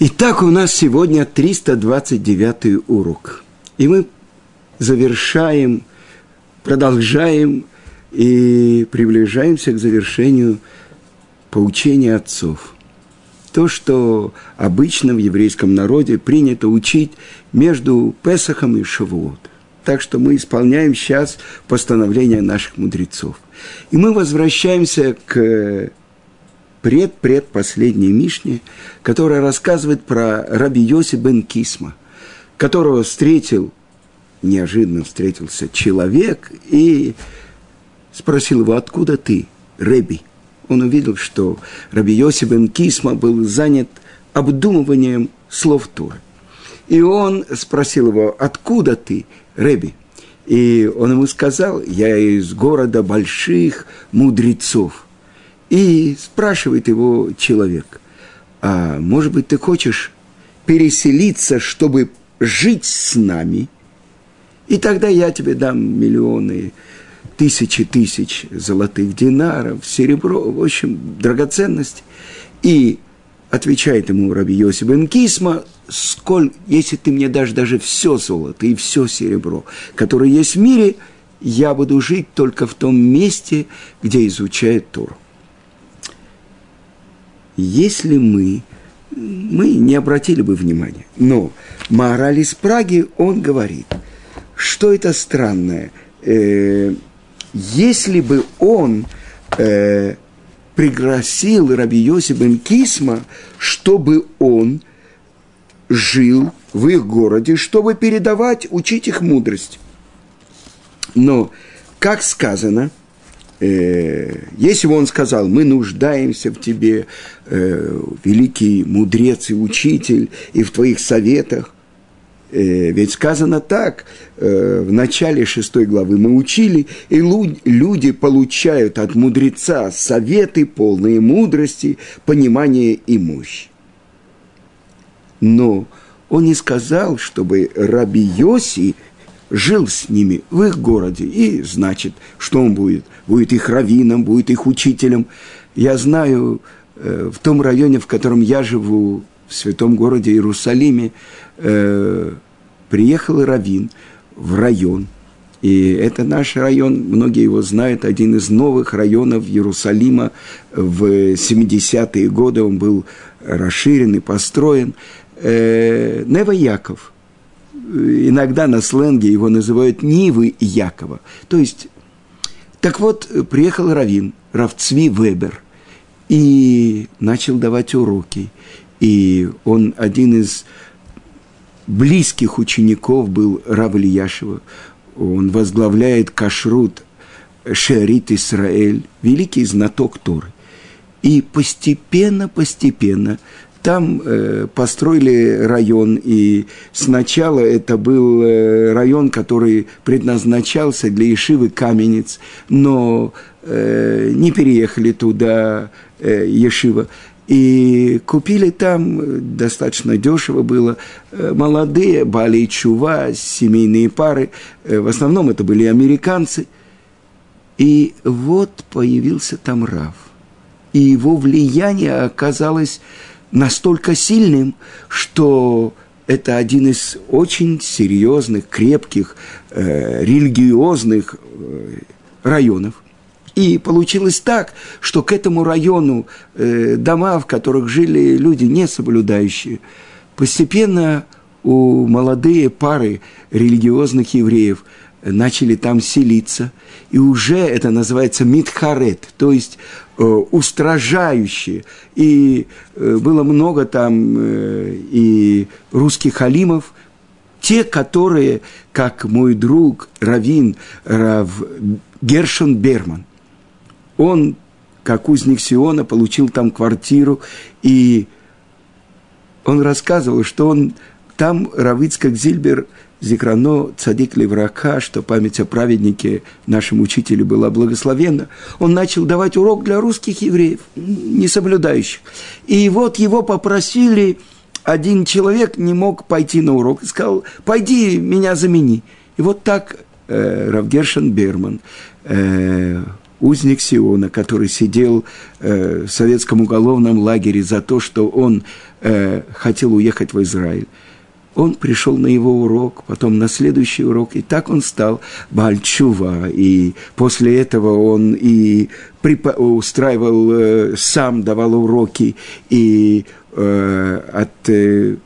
Итак, у нас сегодня 329 урок. И мы завершаем, продолжаем и приближаемся к завершению поучения отцов. То, что обычно в еврейском народе принято учить между Песахом и Шавуот. Так что мы исполняем сейчас постановления наших мудрецов. И мы возвращаемся к пред-предпоследней Мишне, которая рассказывает про раби Йоси бен Кисма, которого встретил, неожиданно встретился человек и спросил его, откуда ты, Реби? Он увидел, что раби Йоси бен Кисма был занят обдумыванием слов Торы. И он спросил его, откуда ты, Реби? И он ему сказал, я из города больших мудрецов – и спрашивает его человек, а может быть, ты хочешь переселиться, чтобы жить с нами? И тогда я тебе дам миллионы, тысячи тысяч золотых динаров, серебро, в общем, драгоценности. И отвечает ему Раби Йосиф Кисма, сколь, если ты мне дашь даже все золото и все серебро, которое есть в мире, я буду жить только в том месте, где изучает Тору если мы, мы не обратили бы внимания. Но мораль из Праги, он говорит, что это странное. Э, если бы он э, пригласил Раби Йоси бен Кисма, чтобы он жил в их городе, чтобы передавать, учить их мудрость. Но, как сказано, если бы он сказал, мы нуждаемся в тебе, э, великий мудрец и учитель, и в твоих советах, э, ведь сказано так, э, в начале шестой главы мы учили, и люди получают от мудреца советы, полные мудрости, понимания и мощи. Но он не сказал, чтобы Раби Йоси – жил с ними в их городе, и значит, что он будет? Будет их раввином, будет их учителем. Я знаю, э, в том районе, в котором я живу, в святом городе Иерусалиме, э, приехал раввин в район, и это наш район, многие его знают, один из новых районов Иерусалима в 70-е годы, он был расширен и построен. Э, Нева Яков – иногда на сленге его называют Нивы Якова. То есть, так вот, приехал Равин, Равцви Вебер, и начал давать уроки. И он один из близких учеников был Рав Ильяшева. Он возглавляет кашрут Шерит Исраэль, великий знаток Торы. И постепенно, постепенно там э, построили район, и сначала это был э, район, который предназначался для Ешивы Каменец, но э, не переехали туда э, Ешива. И купили там, э, достаточно дешево было, э, молодые, Бали и Чува, семейные пары, в основном это были американцы. И вот появился там Рав. И его влияние оказалось настолько сильным, что это один из очень серьезных, крепких, э, религиозных э, районов. И получилось так, что к этому району э, дома, в которых жили люди не соблюдающие, постепенно у молодые пары религиозных евреев начали там селиться, и уже это называется митхарет, то есть Э, устражающие. И э, было много там э, и русских халимов, те, которые, как мой друг Равин Рав Гершон Берман, он, как узник Сиона, получил там квартиру, и он рассказывал, что он там Равицкак Зильбер – Зикрано цадик Леврака, что память о праведнике нашем учителе была благословенна, он начал давать урок для русских евреев, не соблюдающих. И вот его попросили, один человек не мог пойти на урок, сказал, пойди, меня замени. И вот так э, Равгершин Берман, э, узник Сиона, который сидел э, в советском уголовном лагере за то, что он э, хотел уехать в Израиль. Он пришел на его урок, потом на следующий урок, и так он стал Бальчува. И после этого он и препо- устраивал, э, сам давал уроки, и э, от э,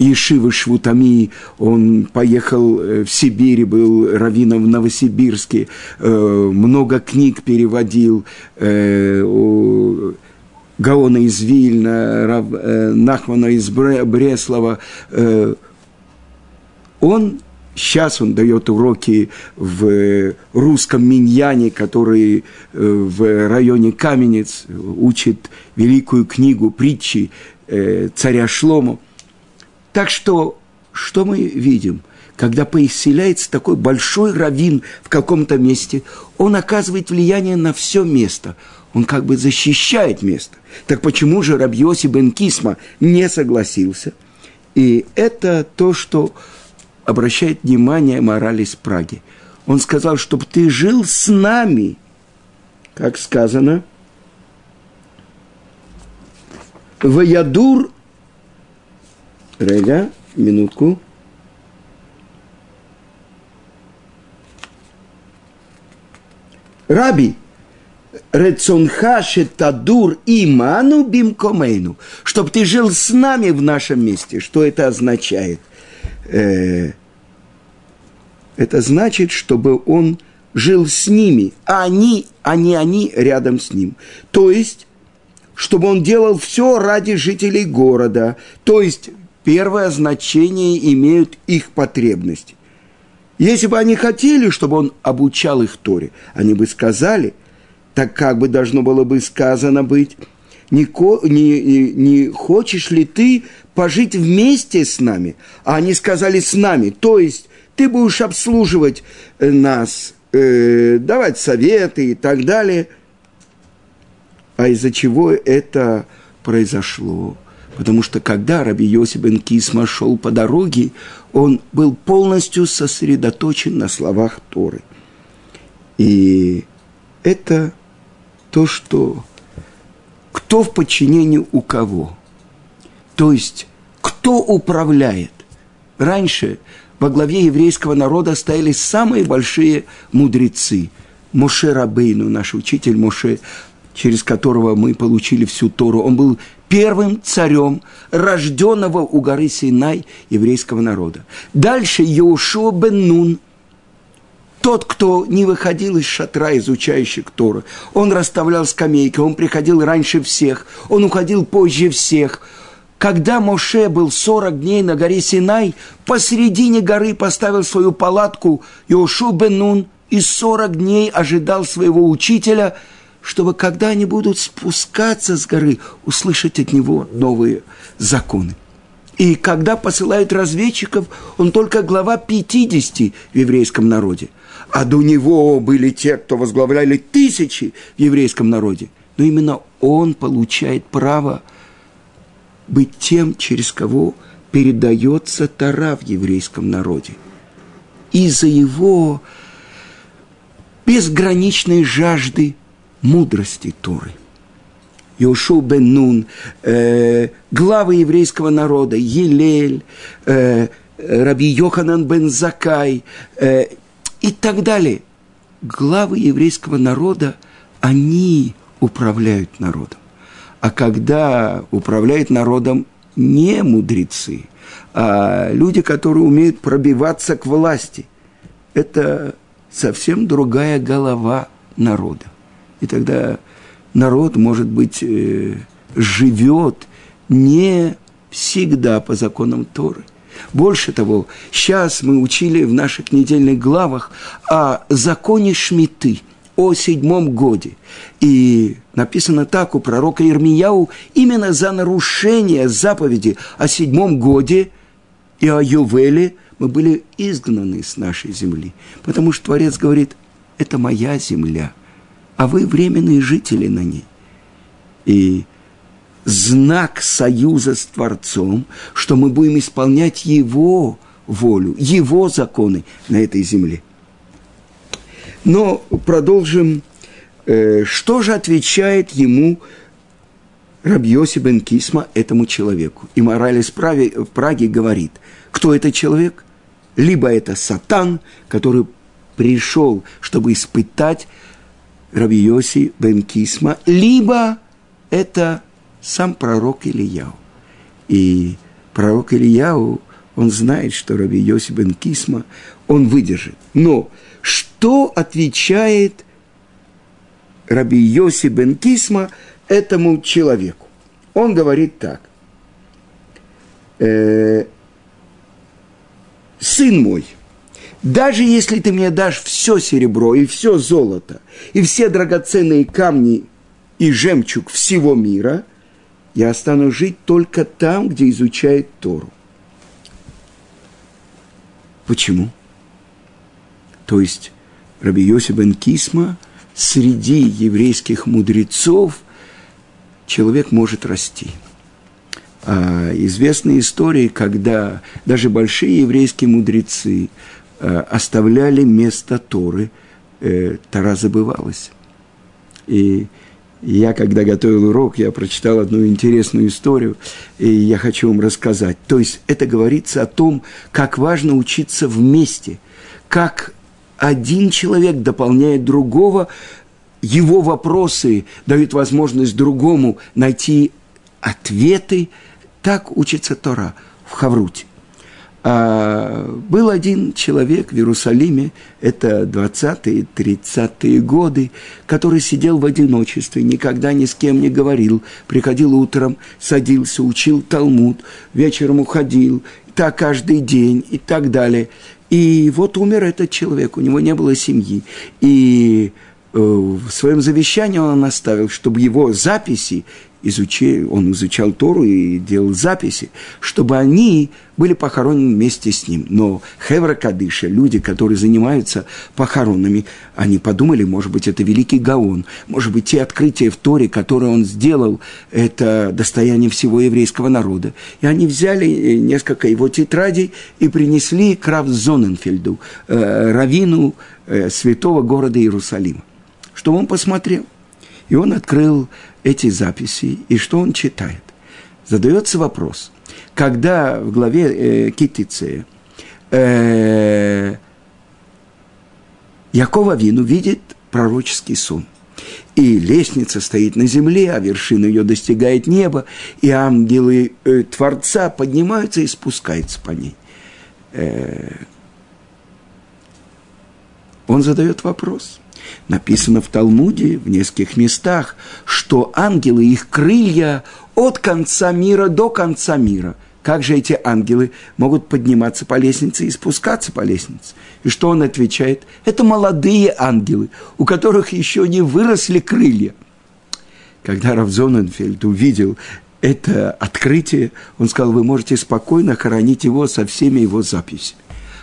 Ешивы Швутами, он поехал э, в Сибирь, был раввином в Новосибирске, э, много книг переводил, э, Гаона из Вильна, Нахмана из Бреслова. Он Сейчас он дает уроки в русском миньяне, который в районе Каменец учит великую книгу притчи царя Шлому – так что, что мы видим? Когда поселяется такой большой раввин в каком-то месте, он оказывает влияние на все место. Он как бы защищает место. Так почему же Рабьоси бен Кисма не согласился? И это то, что обращает внимание морали из Праги. Он сказал, чтобы ты жил с нами, как сказано, в Ядур, Рега, минутку. Раби, Рецонха шетадур иману бимкомейну, чтобы ты жил с нами в нашем месте. Что это означает? Э, это значит, чтобы он жил с ними, а они, а не они рядом с ним. То есть, чтобы он делал все ради жителей города. То есть, первое значение имеют их потребности. Если бы они хотели, чтобы он обучал их Торе, они бы сказали, так как бы должно было бы сказано быть, не, не, не хочешь ли ты пожить вместе с нами? А они сказали с нами, то есть ты будешь обслуживать э, нас, э, давать советы и так далее. А из-за чего это произошло? Потому что когда Раби Йосиф бен Кисма шел по дороге, он был полностью сосредоточен на словах Торы. И это то, что кто в подчинении у кого. То есть, кто управляет. Раньше во главе еврейского народа стояли самые большие мудрецы. Моше Рабейну, наш учитель Моше, через которого мы получили всю Тору. Он был первым царем, рожденного у горы Синай еврейского народа. Дальше Йошуа бен Нун, тот, кто не выходил из шатра, изучающих Тору. Он расставлял скамейки, он приходил раньше всех, он уходил позже всех. Когда Моше был 40 дней на горе Синай, посередине горы поставил свою палатку Йошу бен Нун и 40 дней ожидал своего учителя – чтобы когда они будут спускаться с горы, услышать от него новые законы. И когда посылают разведчиков, он только глава 50 в еврейском народе. А до него были те, кто возглавляли тысячи в еврейском народе. Но именно он получает право быть тем, через кого передается Тара в еврейском народе. Из-за его безграничной жажды мудрости Торы. Йошу бен Нун, э, главы еврейского народа, Елель, э, Раби Йоханан бен Закай э, и так далее. Главы еврейского народа, они управляют народом. А когда управляют народом не мудрецы, а люди, которые умеют пробиваться к власти, это совсем другая голова народа. И тогда народ, может быть, э, живет не всегда по законам Торы. Больше того, сейчас мы учили в наших недельных главах о законе Шмиты, о седьмом годе. И написано так у пророка Ирмияу, именно за нарушение заповеди о седьмом годе и о Ювеле мы были изгнаны с нашей земли. Потому что Творец говорит, это моя земля – а вы временные жители на ней. И знак союза с Творцом, что мы будем исполнять Его волю, Его законы на этой земле. Но продолжим. Э, что же отвечает ему Рабьоси бен Кисма этому человеку? И мораль из в Праге говорит, кто это человек? Либо это сатан, который пришел, чтобы испытать Рабьоси бен Кисма, либо это сам пророк Ильяу. И пророк Ильяу, он знает, что Раби Йосиф бен Кисма, он выдержит. Но что отвечает Раби Йоси бен Кисма этому человеку? Он говорит так. Э, «Сын мой, даже если ты мне дашь все серебро и все золото, и все драгоценные камни и жемчуг всего мира, я стану жить только там, где изучает Тору. Почему? То есть Раби Йосиф бен Кисма среди еврейских мудрецов человек может расти. А известные истории, когда даже большие еврейские мудрецы оставляли место Торы, э, Тора забывалась. И я, когда готовил урок, я прочитал одну интересную историю, и я хочу вам рассказать. То есть это говорится о том, как важно учиться вместе, как один человек дополняет другого, его вопросы дают возможность другому найти ответы. Так учится Тора в Хавруте. А, был один человек в Иерусалиме, это 20-е, 30-е годы, который сидел в одиночестве, никогда ни с кем не говорил, приходил утром, садился, учил Талмуд, вечером уходил, так каждый день и так далее. И вот умер этот человек, у него не было семьи. И э, в своем завещании он оставил, чтобы его записи изучил, он изучал Тору и делал записи, чтобы они были похоронены вместе с ним. Но Хевра Кадыша, люди, которые занимаются похоронами, они подумали, может быть, это великий Гаон, может быть, те открытия в Торе, которые он сделал, это достояние всего еврейского народа. И они взяли э, несколько его тетрадей и принесли к Равзоненфельду, э, равину э, святого города Иерусалима, чтобы он посмотрел. И он открыл эти записи, и что он читает? Задается вопрос, когда в главе э, Китице э, Якова Вину видит пророческий сон. И лестница стоит на земле, а вершина ее достигает неба, и ангелы э, Творца поднимаются и спускаются по ней. Э, он задает вопрос – Написано в Талмуде в нескольких местах, что ангелы, их крылья от конца мира до конца мира. Как же эти ангелы могут подниматься по лестнице и спускаться по лестнице? И что он отвечает? Это молодые ангелы, у которых еще не выросли крылья. Когда Равзоненфельд увидел это открытие, он сказал, вы можете спокойно хоронить его со всеми его записями.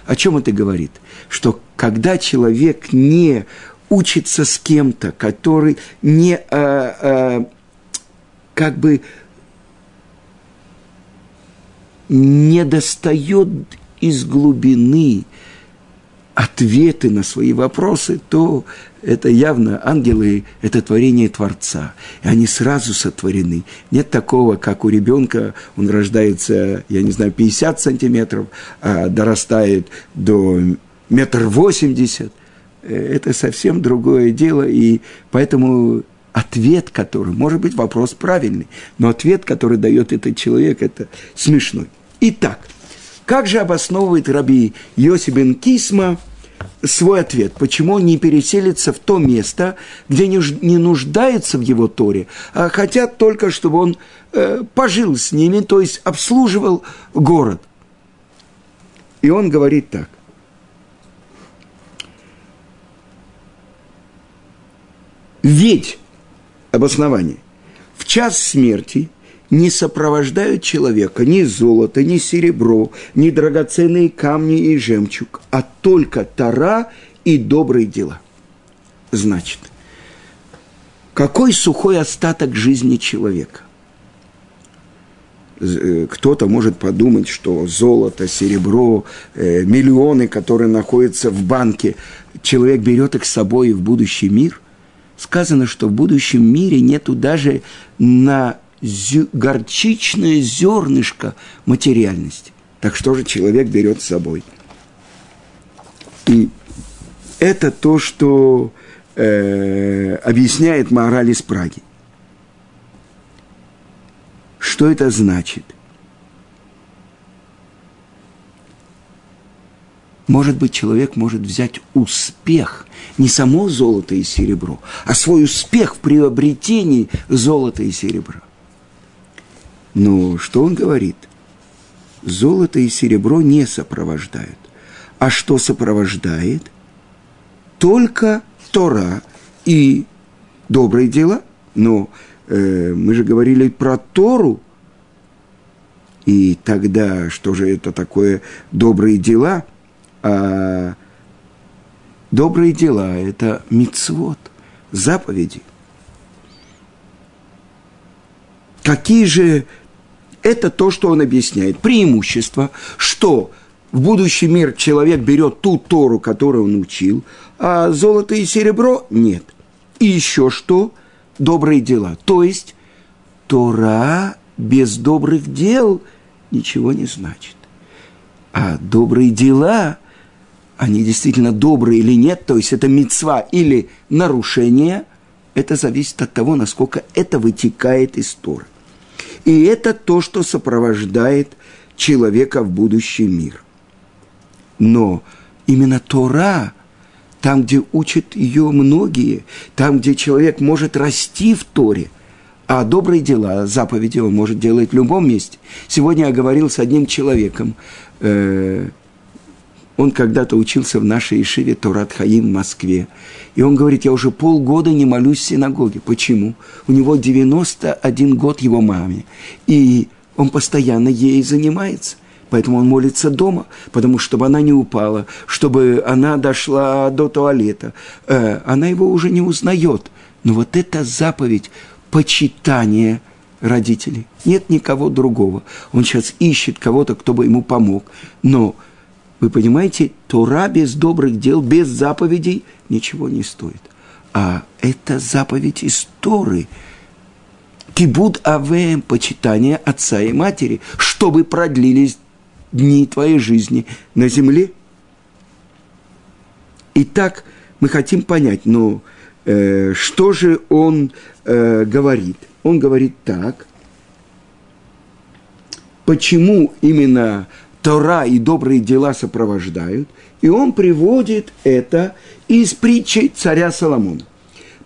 О чем это говорит? Что когда человек не учится с кем-то, который не а, а, как бы не достает из глубины ответы на свои вопросы, то это явно ангелы, это творение Творца. И они сразу сотворены. Нет такого, как у ребенка, он рождается, я не знаю, 50 сантиметров, а дорастает до метр восемьдесят – Э, это совсем другое дело, и поэтому ответ, который, может быть, вопрос правильный, но ответ, который дает этот человек, это смешной. Итак, как же обосновывает раби Йоси бен Кисма свой ответ? Почему он не переселится в то место, где не нуждается в его Торе, а хотят только, чтобы он э, пожил с ними, то есть обслуживал город? И он говорит так. Ведь, обоснование, в час смерти не сопровождают человека ни золото, ни серебро, ни драгоценные камни и жемчуг, а только тара и добрые дела. Значит, какой сухой остаток жизни человека? э, кто-то может подумать, что золото, серебро, э, миллионы, которые находятся в банке, человек берет их с собой в будущий мир. Сказано, что в будущем мире нету даже на горчичное зернышко материальности. Так что же человек берет с собой? И это то, что э, объясняет мораль из Праги. Что это значит? Может быть, человек может взять успех, не само золото и серебро, а свой успех в приобретении золота и серебра. Но что он говорит? Золото и серебро не сопровождают. А что сопровождает? Только Тора и добрые дела. Но э, мы же говорили про Тору. И тогда что же это такое добрые дела? А добрые дела – это мицвод, заповеди. Какие же это то, что он объясняет. Преимущество, что в будущий мир человек берет ту Тору, которую он учил, а золото и серебро нет. И еще что? Добрые дела. То есть Тора без добрых дел ничего не значит. А добрые дела, они действительно добрые или нет, то есть это мецва или нарушение, это зависит от того, насколько это вытекает из Торы. И это то, что сопровождает человека в будущий мир. Но именно Тора, там, где учат ее многие, там, где человек может расти в Торе, а добрые дела, заповеди он может делать в любом месте. Сегодня я говорил с одним человеком, э, он когда-то учился в нашей Ишиве Торат Хаим в Москве. И он говорит, я уже полгода не молюсь в синагоге. Почему? У него 91 год его маме. И он постоянно ей занимается. Поэтому он молится дома, потому что чтобы она не упала, чтобы она дошла до туалета. Э, она его уже не узнает. Но вот эта заповедь почитания родителей. Нет никого другого. Он сейчас ищет кого-то, кто бы ему помог. Но вы понимаете, Тора без добрых дел, без заповедей ничего не стоит. А это заповедь из Торы. Кибуд авеем, почитание отца и матери, чтобы продлились дни твоей жизни на земле. Итак, мы хотим понять, ну, э, что же он э, говорит? Он говорит так, почему именно Тора и добрые дела сопровождают, и он приводит это из притчи царя Соломона.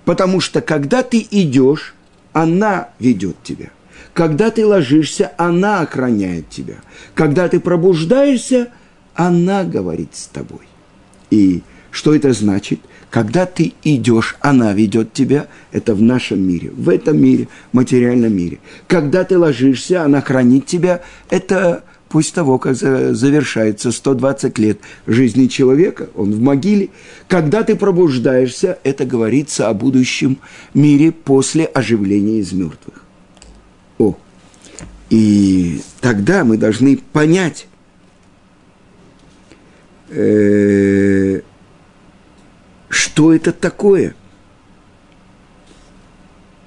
Потому что когда ты идешь, она ведет тебя. Когда ты ложишься, она охраняет тебя. Когда ты пробуждаешься, она говорит с тобой. И что это значит? Когда ты идешь, она ведет тебя. Это в нашем мире, в этом мире, материальном мире. Когда ты ложишься, она хранит тебя. Это Пусть того, как завершается 120 лет жизни человека, он в могиле. Когда ты пробуждаешься, это говорится о будущем мире после оживления из мертвых. О, и тогда мы должны понять, э, что это такое.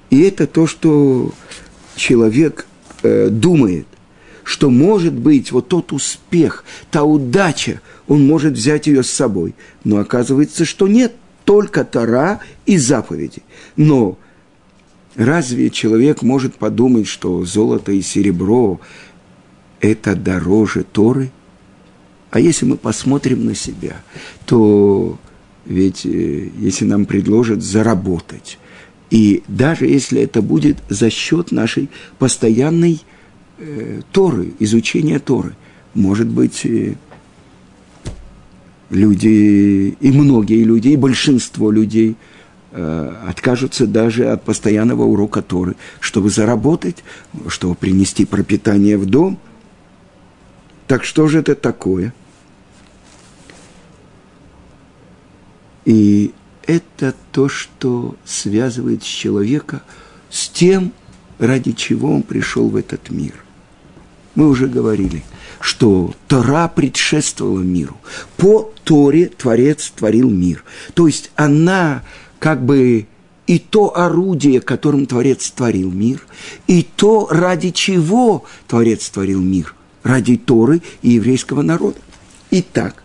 И это то, что человек э, думает что может быть вот тот успех, та удача, он может взять ее с собой. Но оказывается, что нет, только Тора и заповеди. Но разве человек может подумать, что золото и серебро – это дороже Торы? А если мы посмотрим на себя, то ведь э, если нам предложат заработать, и даже если это будет за счет нашей постоянной э, Торы, изучения Торы. Может быть, э, люди, и многие люди, и большинство людей э, откажутся даже от постоянного урока Торы, чтобы заработать, чтобы принести пропитание в дом. Так что же это такое? И это то, что связывает человека с тем, ради чего он пришел в этот мир. Мы уже говорили, что Тора предшествовала миру. По Торе Творец творил мир. То есть она как бы и то орудие, которым Творец творил мир, и то, ради чего Творец творил мир, ради Торы и еврейского народа. Итак,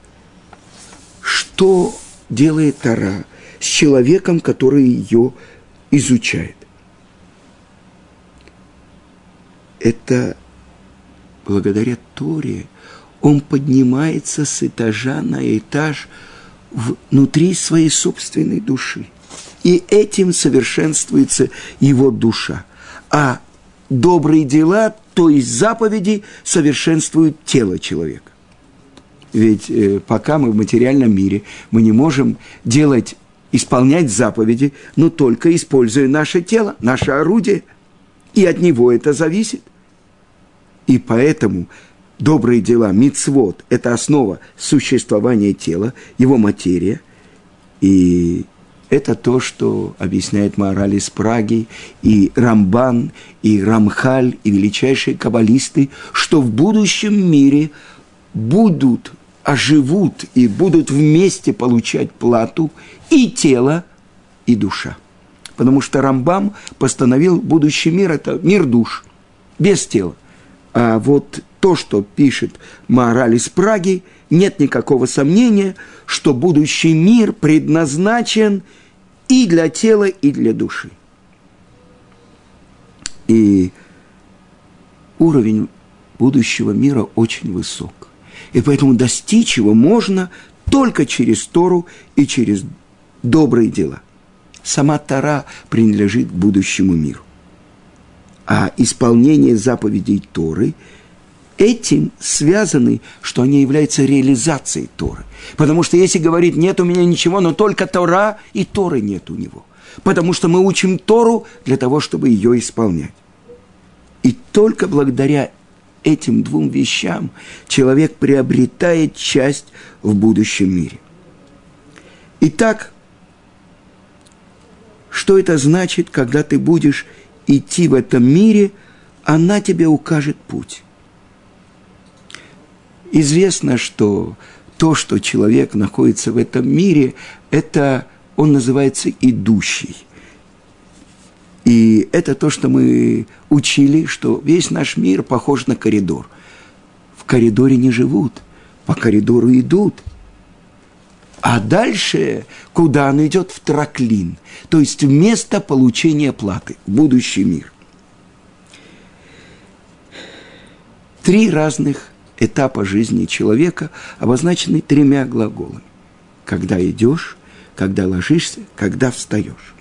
что делает Тора с человеком, который ее изучает? Это благодаря Торе он поднимается с этажа на этаж внутри своей собственной души. И этим совершенствуется его душа. А добрые дела, то есть заповеди, совершенствуют тело человека. Ведь э, пока мы в материальном мире, мы не можем делать, исполнять заповеди, но только используя наше тело, наше орудие. И от него это зависит. И поэтому добрые дела, мицвод – это основа существования тела, его материя. И это то, что объясняет мораль из Праги, и Рамбан, и Рамхаль, и величайшие каббалисты, что в будущем мире будут, оживут и будут вместе получать плату и тело, и душа. Потому что Рамбам постановил будущий мир – это мир душ, без тела. А вот то, что пишет мораль из Праги, нет никакого сомнения, что будущий мир предназначен – и для тела, и для души. И уровень будущего мира очень высок. И поэтому достичь его можно только через Тору и через добрые дела. Сама Тора принадлежит будущему миру. А исполнение заповедей Торы – этим связаны, что они являются реализацией Торы. Потому что если говорить, нет у меня ничего, но только Тора, и Торы нет у него. Потому что мы учим Тору для того, чтобы ее исполнять. И только благодаря этим двум вещам человек приобретает часть в будущем мире. Итак, что это значит, когда ты будешь идти в этом мире, она тебе укажет путь. Известно, что то, что человек находится в этом мире, это он называется идущий. И это то, что мы учили, что весь наш мир похож на коридор. В коридоре не живут, по коридору идут. А дальше, куда он идет? В траклин, то есть в место получения платы, будущий мир. Три разных этапа жизни человека обозначены тремя глаголами. Когда идешь, когда ложишься, когда встаешь.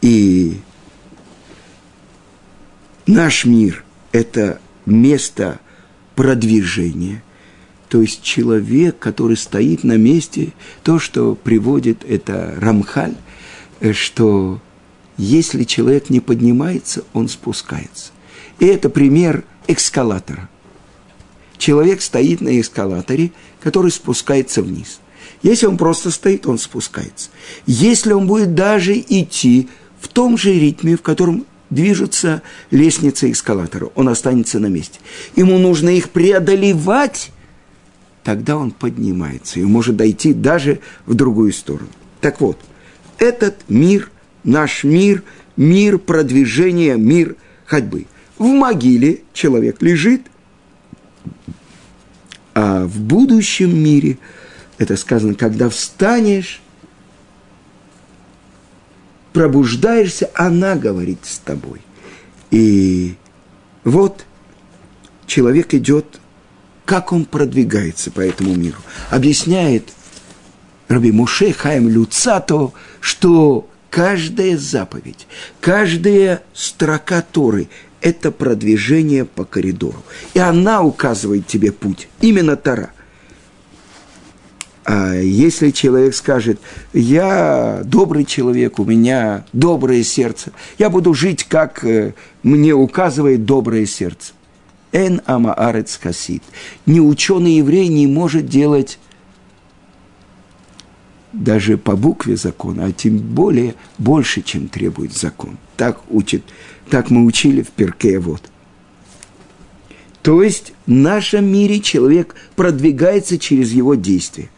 И наш мир – это место продвижения, то есть человек, который стоит на месте, то, что приводит это Рамхаль, э, что если человек не поднимается, он спускается. И это пример эскалатора – человек стоит на эскалаторе, который спускается вниз. Если он просто стоит, он спускается. Если он будет даже идти в том же ритме, в котором движутся лестницы эскалатора, он останется на месте. Ему нужно их преодолевать, тогда он поднимается и может дойти даже в другую сторону. Так вот, этот мир, наш мир, мир продвижения, мир ходьбы. В могиле человек лежит – а в будущем мире, это сказано, когда встанешь, пробуждаешься, она говорит с тобой. И вот человек идет, как он продвигается по этому миру. Объясняет Раби Муше Хаим Люцато, что каждая заповедь, каждая строка Торы это продвижение по коридору. И она указывает тебе путь, именно Тара. А если человек скажет, я добрый человек, у меня доброе сердце, я буду жить, как э, мне указывает доброе сердце. Эн амаарец хасид. Ни ученый еврей не может делать даже по букве закона, а тем более больше, чем требует закон. Так учит, так мы учили в Перке вот. То есть в нашем мире человек продвигается через его действия.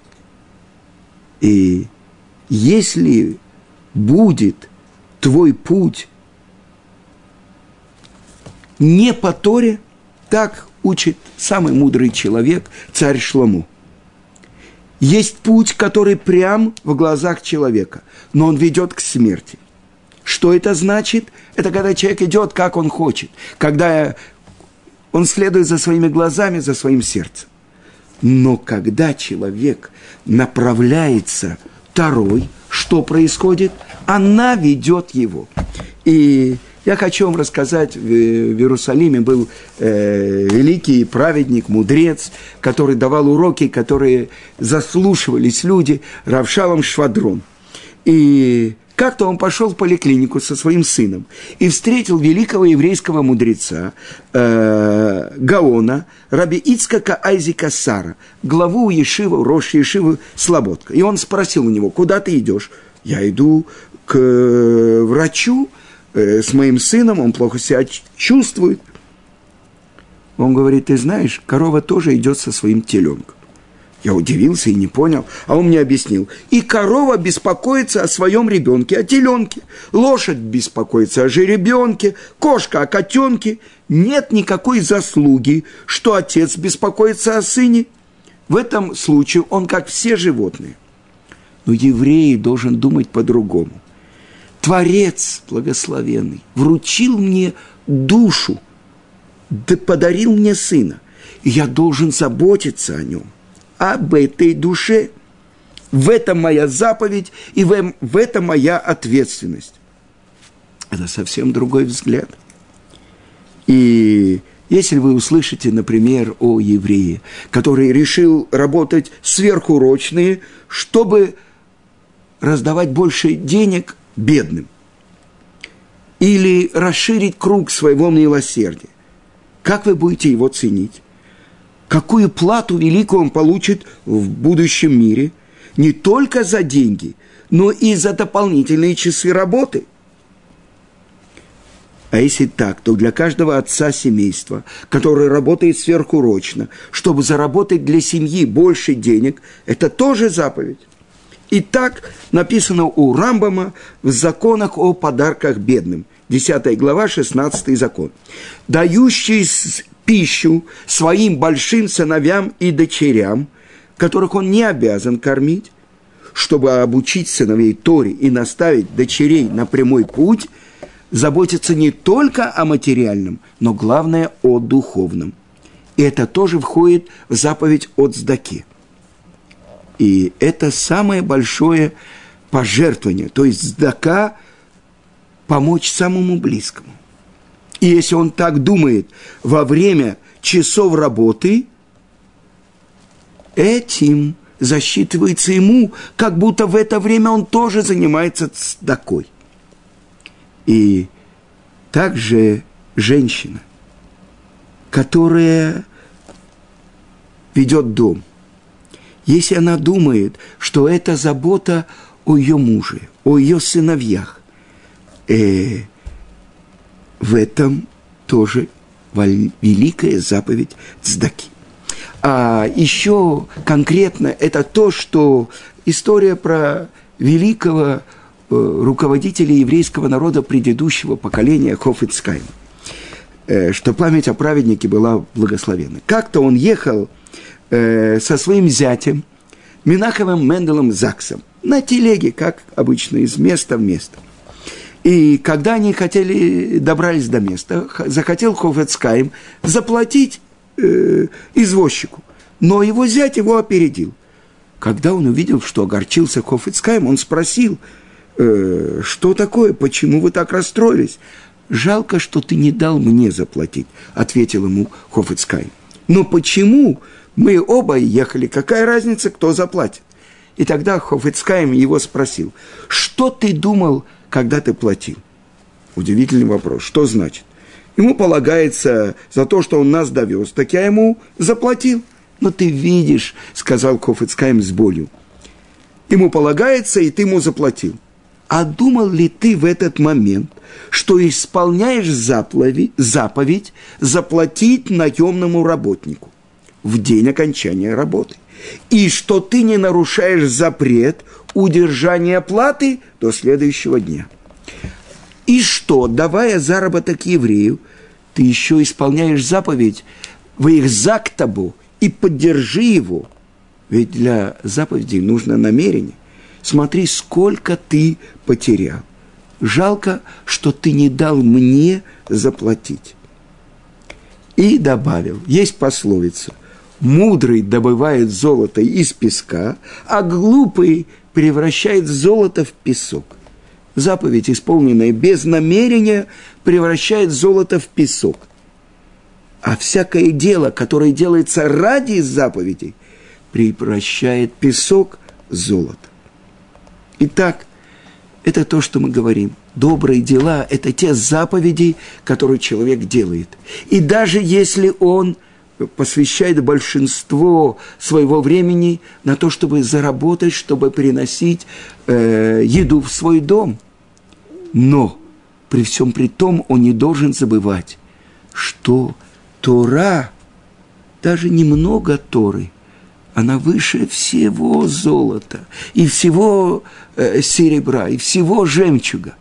И если будет твой путь не по Торе, так учит самый мудрый человек, царь Шлому. Есть путь, который прям в глазах человека, но он ведет к смерти. Что это значит? Это когда человек идет, как он хочет, когда он следует за своими глазами, за своим сердцем. Но когда человек направляется второй, что происходит? Она ведет его. И я хочу вам рассказать, в Иерусалиме был э, великий праведник, мудрец, который давал уроки, которые заслушивались люди, Равшалом Швадрон. И как-то он пошел в поликлинику со своим сыном и встретил великого еврейского мудреца э, Гаона, раби Ицкака Айзика Сара, главу Ешива, Рош Ешивы Слободка. И он спросил у него, куда ты идешь? Я иду к э, врачу э, с моим сыном, он плохо себя чувствует. Он говорит, ты знаешь, корова тоже идет со своим теленком. Я удивился и не понял, а он мне объяснил. И корова беспокоится о своем ребенке, о теленке. Лошадь беспокоится о жеребенке, кошка о котенке. Нет никакой заслуги, что отец беспокоится о сыне. В этом случае он как все животные. Но еврей должен думать по-другому. Творец благословенный вручил мне душу, да подарил мне сына. И я должен заботиться о нем – об этой душе. В этом моя заповедь и в, в этом моя ответственность. Это совсем другой взгляд. И если вы услышите, например, о еврее, который решил работать сверхурочные, чтобы раздавать больше денег бедным, или расширить круг своего милосердия, как вы будете его ценить? какую плату великую он получит в будущем мире, не только за деньги, но и за дополнительные часы работы. А если так, то для каждого отца семейства, который работает сверхурочно, чтобы заработать для семьи больше денег, это тоже заповедь. И так написано у Рамбама в законах о подарках бедным. 10 глава, 16 закон. Дающий пищу своим большим сыновьям и дочерям, которых он не обязан кормить, чтобы обучить сыновей Торе и наставить дочерей на прямой путь, заботиться не только о материальном, но главное о духовном. И это тоже входит в заповедь от сдаки. И это самое большое пожертвование, то есть сдака помочь самому близкому. И если он так думает во время часов работы, этим засчитывается ему, как будто в это время он тоже занимается цдакой. И также женщина, которая ведет дом, если она думает, что это забота о ее муже, о ее сыновьях, э, в этом тоже великая заповедь Цдаки. А еще конкретно это то, что история про великого э, руководителя еврейского народа предыдущего поколения Хофицкайма, э, что память о праведнике была благословенна. Как-то он ехал э, со своим зятем Минаховым Менделом Заксом на телеге, как обычно, из места в место – и когда они хотели, добрались до места, захотел Хофецкайм заплатить э, извозчику, но его зять его опередил. Когда он увидел, что огорчился Хофецкайм, он спросил, э, что такое, почему вы так расстроились? «Жалко, что ты не дал мне заплатить», – ответил ему Хофецкайм. «Но почему? Мы оба ехали, какая разница, кто заплатит?» И тогда Хофецкайм его спросил, «Что ты думал когда ты платил? Удивительный вопрос. Что значит? Ему полагается за то, что он нас довез, так я ему заплатил. Но ты видишь, сказал Кофицкайм с болью. Ему полагается, и ты ему заплатил. а думал ли ты в этот момент, что исполняешь заповедь, заповедь заплатить наемному работнику в день окончания работы? И что ты не нарушаешь запрет удержания платы до следующего дня? И что, давая заработок еврею, ты еще исполняешь заповедь в их зактабу и поддержи его. Ведь для заповедей нужно намерение. Смотри, сколько ты потерял. Жалко, что ты не дал мне заплатить. И добавил, есть пословица, мудрый добывает золото из песка, а глупый превращает золото в песок. Заповедь, исполненная без намерения, превращает золото в песок. А всякое дело, которое делается ради заповедей, превращает песок в золото. Итак, это то, что мы говорим. Добрые дела – это те заповеди, которые человек делает. И даже если он посвящает большинство своего времени на то, чтобы заработать, чтобы приносить э, еду в свой дом. Но при всем при том он не должен забывать, что Тора, даже немного Торы, она выше всего золота и всего э, серебра, и всего жемчуга.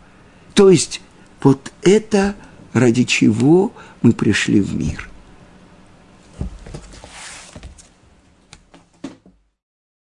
То есть вот это ради чего мы пришли в мир.